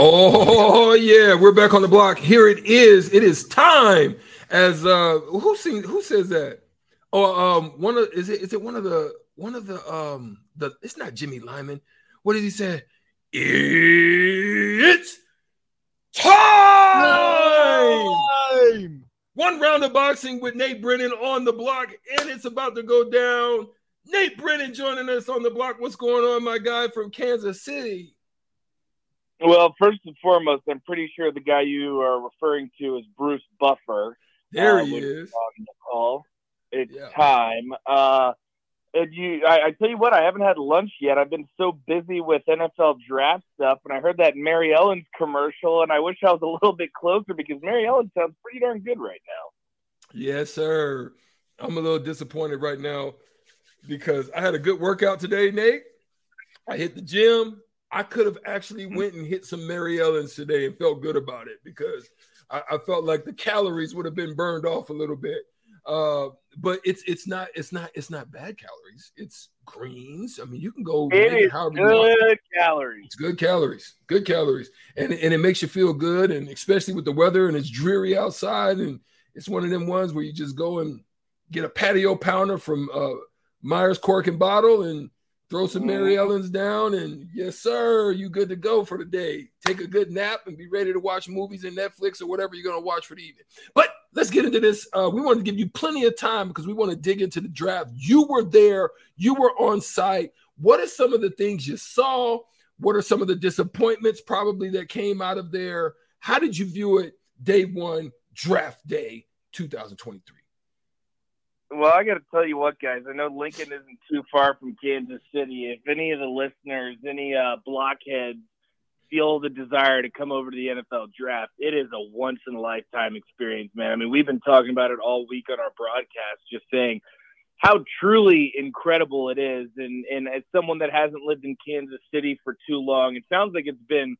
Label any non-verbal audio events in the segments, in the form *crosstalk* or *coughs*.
Oh yeah, we're back on the block. Here it is. It is time. As uh who sing who says that? Oh um one of is it is it one of the one of the um the it's not Jimmy Lyman. What did he say? It's time. One round of boxing with Nate Brennan on the block, and it's about to go down. Nate Brennan joining us on the block. What's going on, my guy from Kansas City? Well, first and foremost, I'm pretty sure the guy you are referring to is Bruce Buffer. There uh, he is. On the call. It's yeah. time. Uh, and you, I, I, tell you what, I haven't had lunch yet. I've been so busy with NFL draft stuff, and I heard that Mary Ellen's commercial, and I wish I was a *laughs* little bit closer because Mary Ellen sounds pretty darn good right now. Yes, sir. I'm a little disappointed right now because I had a good workout today, Nate. I hit the gym. I could have actually went and hit some Mary Ellen's today and felt good about it because I, I felt like the calories would have been burned off a little bit. Uh, but it's it's not it's not it's not bad calories. It's greens. I mean, you can go. It is good calories. It's good calories. Good calories, and and it makes you feel good, and especially with the weather and it's dreary outside, and it's one of them ones where you just go and get a patio pounder from uh, Myers Cork and Bottle and throw some Mary mm-hmm. Ellen's down, and yes, sir, you good to go for the day. Take a good nap and be ready to watch movies and Netflix or whatever you're gonna watch for the evening. But let's get into this. Uh, we want to give you plenty of time because we want to dig into the draft. You were there, you were on site. What are some of the things you saw? What are some of the disappointments probably that came out of there? How did you view it day one, draft day 2023? Well, I got to tell you what, guys. I know Lincoln isn't too far from Kansas City. If any of the listeners, any uh, blockheads, feel the desire to come over to the NFL draft, it is a once in a lifetime experience, man. I mean, we've been talking about it all week on our broadcast, just saying how truly incredible it is. And and as someone that hasn't lived in Kansas City for too long, it sounds like it's been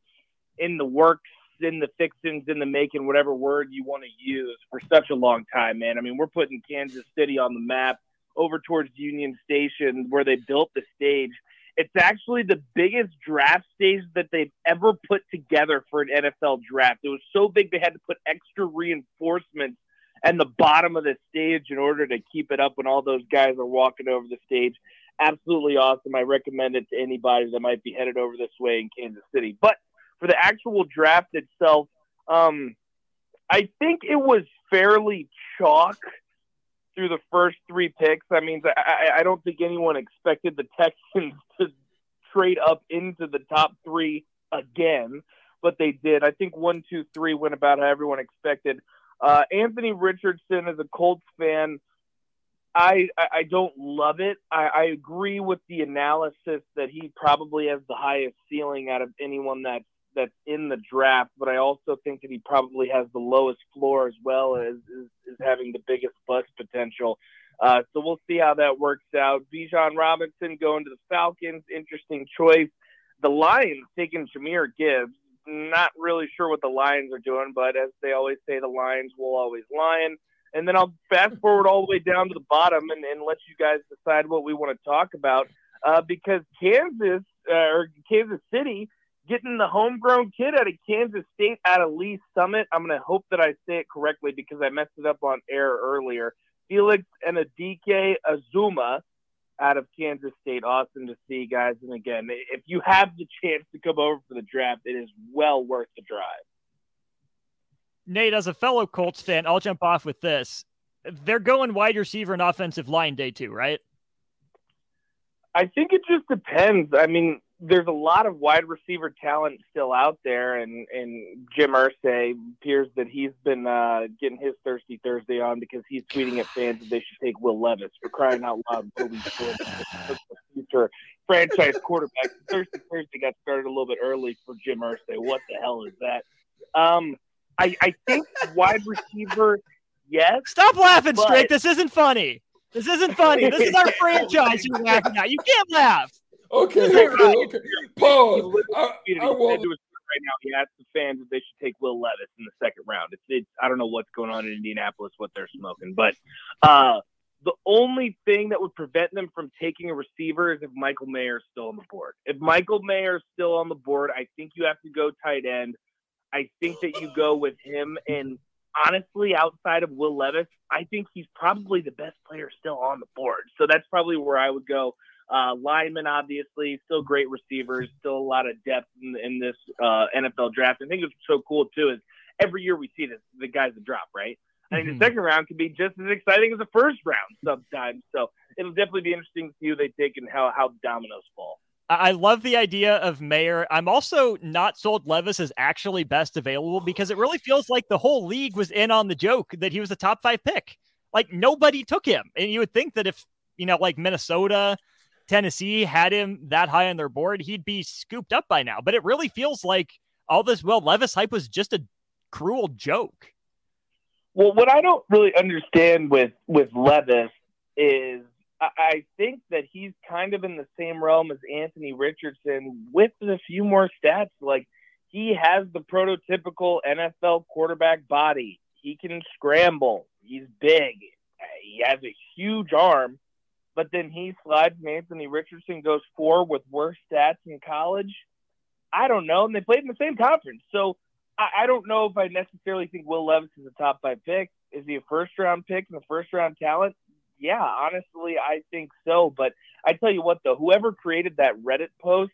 in the works in the fixings, in the making, whatever word you want to use, for such a long time, man. I mean, we're putting Kansas City on the map over towards Union Station where they built the stage. It's actually the biggest draft stage that they've ever put together for an NFL draft. It was so big they had to put extra reinforcements and the bottom of the stage in order to keep it up when all those guys are walking over the stage. Absolutely awesome. I recommend it to anybody that might be headed over this way in Kansas City. But for the actual draft itself, um, I think it was fairly chalk through the first three picks. I mean, I, I don't think anyone expected the Texans *laughs* to trade up into the top three again, but they did. I think one, two, three went about how everyone expected. Uh, Anthony Richardson is a Colts fan. I, I don't love it. I, I agree with the analysis that he probably has the highest ceiling out of anyone that's that's in the draft, but I also think that he probably has the lowest floor as well as is, having the biggest bust potential. Uh, so we'll see how that works out. Bijan Robinson going to the Falcons, interesting choice. The Lions taking Jahmyr Gibbs. Not really sure what the Lions are doing, but as they always say, the Lions will always lion. And then I'll fast forward all the way down to the bottom and, and let you guys decide what we want to talk about. Uh, because Kansas uh, or Kansas City getting the homegrown kid out of Kansas State out of Lee Summit. I'm going to hope that I say it correctly because I messed it up on air earlier. Felix and Adike Azuma out of Kansas State. Awesome to see, guys. And again, if you have the chance to come over for the draft, it is well worth the drive. Nate, as a fellow Colts fan, I'll jump off with this. They're going wide receiver and offensive line day two, right? I think it just depends. I mean, there's a lot of wide receiver talent still out there, and and Jim Irsay appears that he's been uh, getting his thirsty Thursday on because he's tweeting at fans that they should take Will Levis for crying out loud. future franchise quarterback. Thirsty Thursday got started a little bit early for Jim Irsay. What the hell is that? Um, I I think wide receiver, yes. Stop laughing, but... Straight. This isn't funny. This isn't funny. This is our *laughs* franchise you're laughing at. You can't laugh. Okay, okay, okay. Pause. I, I want right now. He asked the fans if they should take Will Levis in the second round. It's, it's I don't know what's going on in Indianapolis, what they're smoking, but uh, The only thing that would prevent them from taking a receiver is if Michael Mayer is still on the board. If Michael Mayer is still on the board, I think you have to go tight end. I think that you go with him. And honestly, outside of Will Levis, I think he's probably the best player still on the board. So that's probably where I would go. Uh, linemen, obviously, still great receivers, still a lot of depth in, in this uh, NFL draft. I think what's so cool too is every year we see this, the guys that drop, right? I think mm-hmm. the second round can be just as exciting as the first round sometimes. So it'll definitely be interesting to see who they take and how how dominoes fall. I love the idea of Mayer. I'm also not sold Levis is actually best available because it really feels like the whole league was in on the joke that he was a top five pick. Like nobody took him. And you would think that if, you know, like Minnesota, Tennessee had him that high on their board, he'd be scooped up by now. But it really feels like all this Will Levis hype was just a cruel joke. Well, what I don't really understand with with Levis is I think that he's kind of in the same realm as Anthony Richardson with a few more stats. Like he has the prototypical NFL quarterback body. He can scramble. He's big. He has a huge arm. But then he slides and Anthony Richardson goes four with worse stats in college. I don't know. And they played in the same conference. So I, I don't know if I necessarily think Will Levis is a top five pick. Is he a first round pick and a first round talent? Yeah, honestly, I think so. But I tell you what, though, whoever created that Reddit post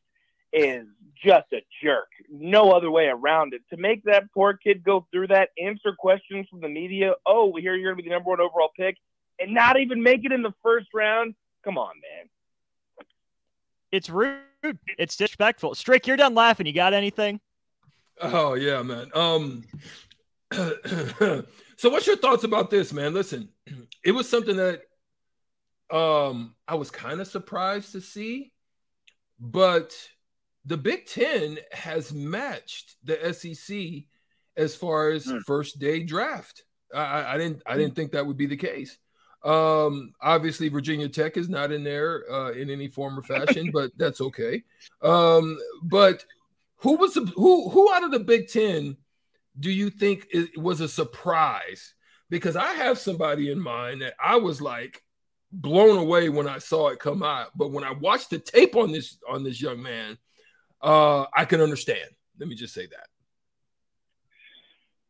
is just a jerk. No other way around it. To make that poor kid go through that, answer questions from the media. Oh, we hear you're going to be the number one overall pick, and not even make it in the first round. Come on, man. It's rude. It's disrespectful. Strick, you're done laughing. You got anything? Oh yeah, man. Um *clears throat* so what's your thoughts about this, man? Listen, *clears throat* it was something that um I was kind of surprised to see, but the Big Ten has matched the SEC as far as mm. first day draft. I, I didn't I didn't think that would be the case. Um, obviously, Virginia Tech is not in there uh, in any form or fashion, but *laughs* that's okay. Um, but who was the, who who out of the Big Ten do you think it was a surprise? Because I have somebody in mind that I was like blown away when I saw it come out, but when I watched the tape on this on this young man, uh, I can understand. Let me just say that.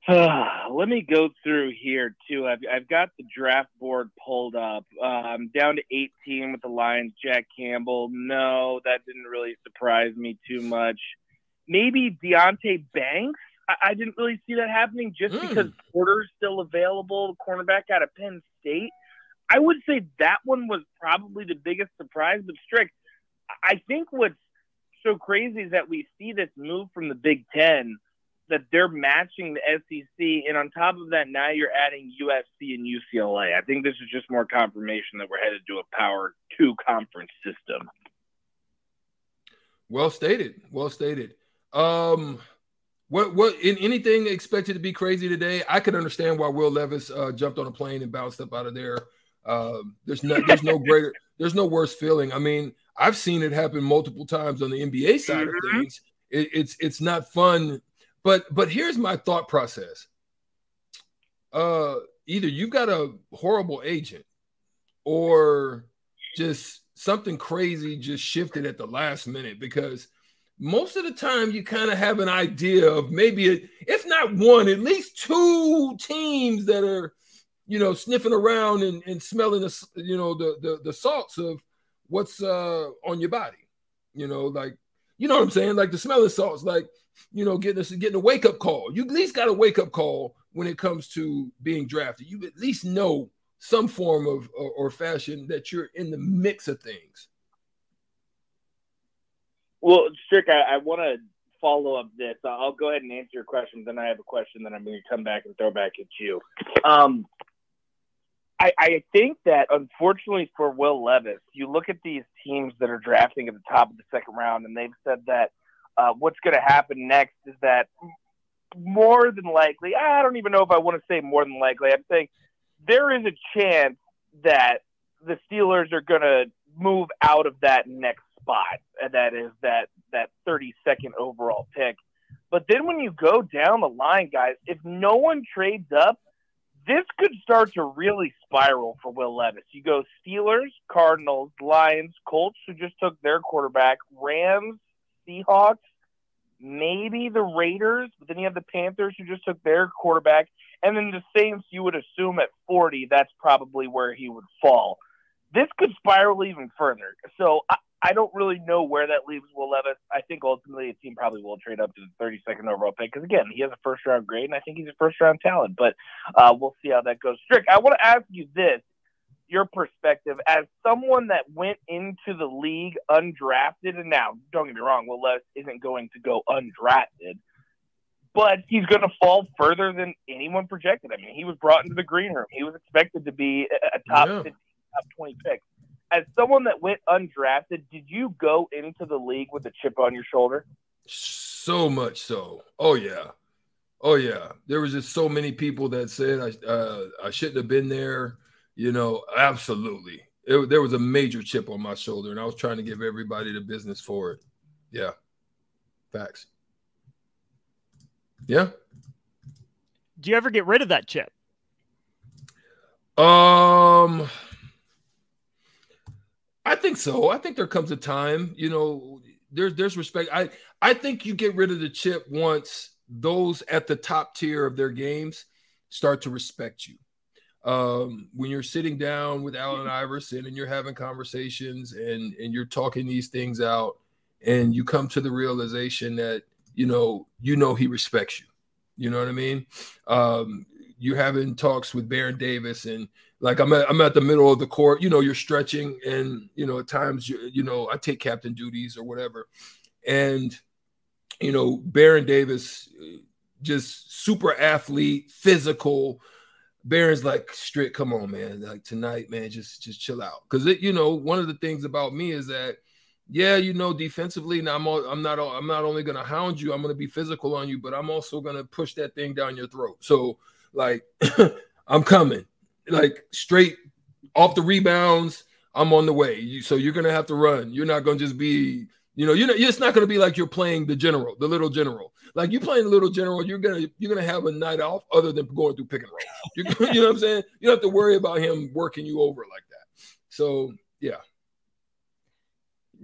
*sighs* let me go through here too. I've, I've got the draft board pulled up. Uh, I'm down to 18 with the Lions. Jack Campbell. No, that didn't really surprise me too much maybe Deonte Banks. I, I didn't really see that happening just mm. because Porter's still available, the cornerback out of Penn State. I would say that one was probably the biggest surprise. But Strick, I think what's so crazy is that we see this move from the Big Ten that they're matching the SEC, and on top of that, now you're adding USC and UCLA. I think this is just more confirmation that we're headed to a Power Two conference system. Well stated. Well stated. Um, what what in anything expected to be crazy today? I could understand why Will Levis uh, jumped on a plane and bounced up out of there. Uh, there's no there's no *laughs* greater there's no worse feeling. I mean, I've seen it happen multiple times on the NBA side mm-hmm. of things. It, it's it's not fun, but but here's my thought process. Uh, either you've got a horrible agent, or just something crazy just shifted at the last minute because most of the time you kind of have an idea of maybe a, if not one at least two teams that are you know sniffing around and, and smelling the you know the, the the salts of what's uh on your body you know like you know what i'm saying like the smelling salts like you know getting a, getting a wake up call you at least got a wake up call when it comes to being drafted you at least know some form of or, or fashion that you're in the mix of things well, Strick, I, I want to follow up this. I'll go ahead and answer your question. Then I have a question that I'm going to come back and throw back at you. Um, I, I think that unfortunately for Will Levis, you look at these teams that are drafting at the top of the second round, and they've said that uh, what's going to happen next is that more than likely, I don't even know if I want to say more than likely. I'm saying there is a chance that the Steelers are going to move out of that next spot, and that is that that 32nd overall pick. But then when you go down the line, guys, if no one trades up, this could start to really spiral for Will Levis. You go Steelers, Cardinals, Lions, Colts, who just took their quarterback, Rams, Seahawks, maybe the Raiders, but then you have the Panthers who just took their quarterback, and then the Saints. You would assume at forty, that's probably where he would fall. This could spiral even further. So I, I don't really know where that leaves Will Levis. I think ultimately a team probably will trade up to the 32nd overall pick because again, he has a first round grade, and I think he's a first round talent. But uh, we'll see how that goes. Strick, I want to ask you this: your perspective as someone that went into the league undrafted, and now don't get me wrong, Will Levis isn't going to go undrafted, but he's going to fall further than anyone projected. I mean, he was brought into the green room. He was expected to be a top yeah. 15, top 20 pick. As someone that went undrafted, did you go into the league with a chip on your shoulder? So much so. Oh yeah. Oh yeah. There was just so many people that said I uh, I shouldn't have been there you know, absolutely. It, there was a major chip on my shoulder, and I was trying to give everybody the business for it. Yeah, facts. Yeah. Do you ever get rid of that chip? Um, I think so. I think there comes a time, you know, there's there's respect. I I think you get rid of the chip once those at the top tier of their games start to respect you um, when you're sitting down with Allen Iverson and you're having conversations and and you're talking these things out, and you come to the realization that you know you know he respects you. You know what I mean? Um, you're having talks with Baron Davis and like I'm at, I'm at the middle of the court. You know, you're stretching and you know at times you you know I take captain duties or whatever, and you know Baron Davis, just super athlete, physical Baron's like, Strick, come on, man. Like tonight, man, just just chill out. Because it, you know, one of the things about me is that, yeah, you know, defensively, now I'm all, I'm not I'm not only gonna hound you, I'm gonna be physical on you, but I'm also gonna push that thing down your throat. So like, *coughs* I'm coming, like straight off the rebounds. I'm on the way. You, so you're gonna have to run. You're not gonna just be you know, you know, it's not to be like you're playing the general, the little general. Like you playing the little general, you're gonna you're gonna have a night off other than going through pick and roll. You *laughs* know what I'm saying? You don't have to worry about him working you over like that. So yeah.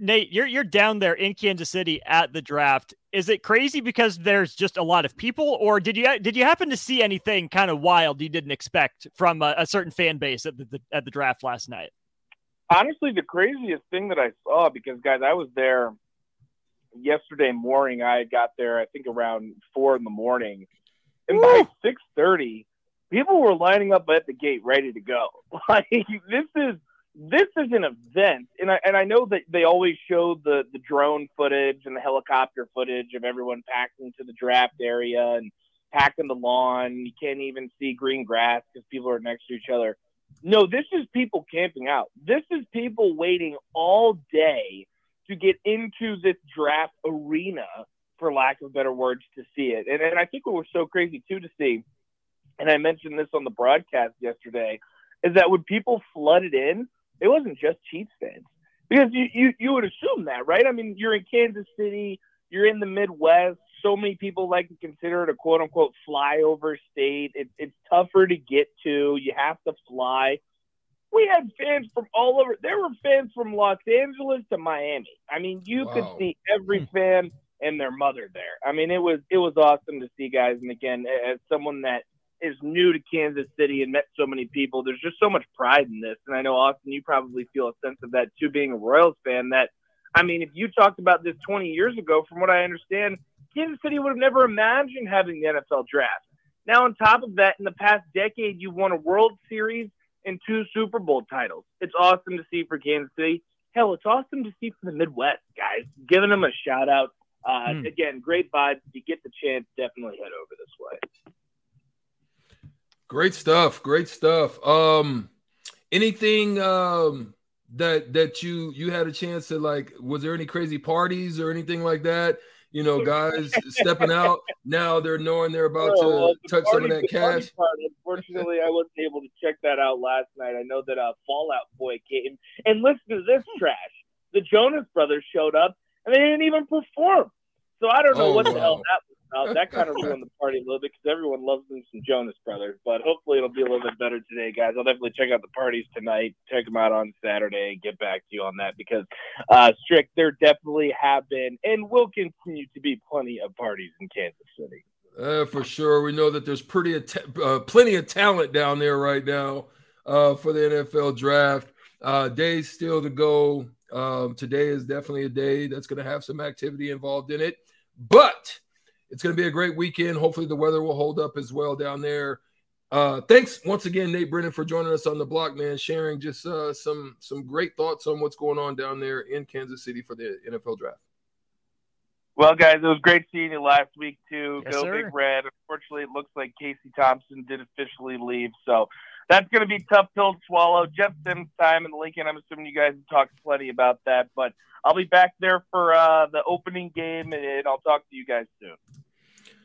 Nate, you're you're down there in Kansas City at the draft. Is it crazy because there's just a lot of people, or did you did you happen to see anything kind of wild you didn't expect from a, a certain fan base at the, the at the draft last night? honestly the craziest thing that I saw because guys, I was there yesterday morning. I got there I think around four in the morning, and by six thirty, people were lining up at the gate ready to go. *laughs* Like this is this is an event, and I and I know that they always show the the drone footage and the helicopter footage of everyone packing to the draft area and packing the lawn. You can't even see green grass because people are next to each other. No, this is people camping out. This is people waiting all day to get into this draft arena, for lack of better words, to see it. And, and I think what was so crazy too to see, and I mentioned this on the broadcast yesterday, is that when people flooded in, it wasn't just Chiefs fans. Because you, you, you would assume that, right? I mean, you're in Kansas City, you're in the Midwest, so many people like to consider it a quote unquote flyover state. It, it's tougher to get to. You have to fly. We had fans from all over. There were fans from Los Angeles to Miami. I mean, you wow. could see every hmm. fan and their mother there. I mean, it was it was awesome to see guys. And again, as someone that is new to Kansas City and met so many people, there's just so much pride in this. And I know Austin, you probably feel a sense of that too, being a Royals fan. That I mean, if you talked about this 20 years ago, from what I understand, Kansas City would have never imagined having the NFL draft. Now, on top of that, in the past decade, you've won a World Series and two Super Bowl titles. It's awesome to see for Kansas City. Hell, it's awesome to see for the Midwest, guys. Giving them a shout out. Uh, mm. Again, great vibes. If you get the chance, definitely head over this way. Great stuff. Great stuff. Um, anything um, that that you you had a chance to like? Was there any crazy parties or anything like that? you know, guys stepping out. Now they're knowing they're about to well, touch party, some of that cash. Part, unfortunately, I wasn't able to check that out last night. I know that uh, Fall Out Boy came and listen to this trash. The Jonas Brothers showed up and they didn't even perform. So I don't know oh, what wow. the hell that was Uh, that kind of ruined the party a little bit because everyone loves them some Jonas Brothers. But hopefully it'll be a little bit better today, guys. I'll definitely check out the parties tonight, check them out on Saturday, and get back to you on that because, uh, Strick, there definitely have been and will continue to be plenty of parties in Kansas City. Uh, for sure. We know that there's pretty uh, plenty of talent down there right now uh, for the NFL draft. Uh, days still to go. Um, today is definitely a day that's going to have some activity involved in it, but it's going to be a great weekend. Hopefully, the weather will hold up as well down there. Uh, thanks once again, Nate Brennan, for joining us on the block, man. Sharing just uh, some some great thoughts on what's going on down there in Kansas City for the NFL draft. Well, guys, it was great seeing you last week too. Yes, Go sir. Big Red. Unfortunately, it looks like Casey Thompson did officially leave, so that's going to be tough pill to swallow. Jeff Sims time in Lincoln. I'm assuming you guys have talked plenty about that, but I'll be back there for uh, the opening game, and I'll talk to you guys soon.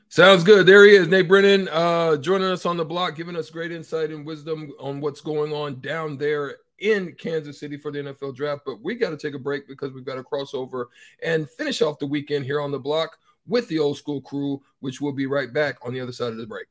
Sounds good. There he is, Nate Brennan, uh, joining us on the block, giving us great insight and wisdom on what's going on down there in Kansas City for the NFL draft. But we got to take a break because we've got to cross over and finish off the weekend here on the block with the old school crew, which will be right back on the other side of the break.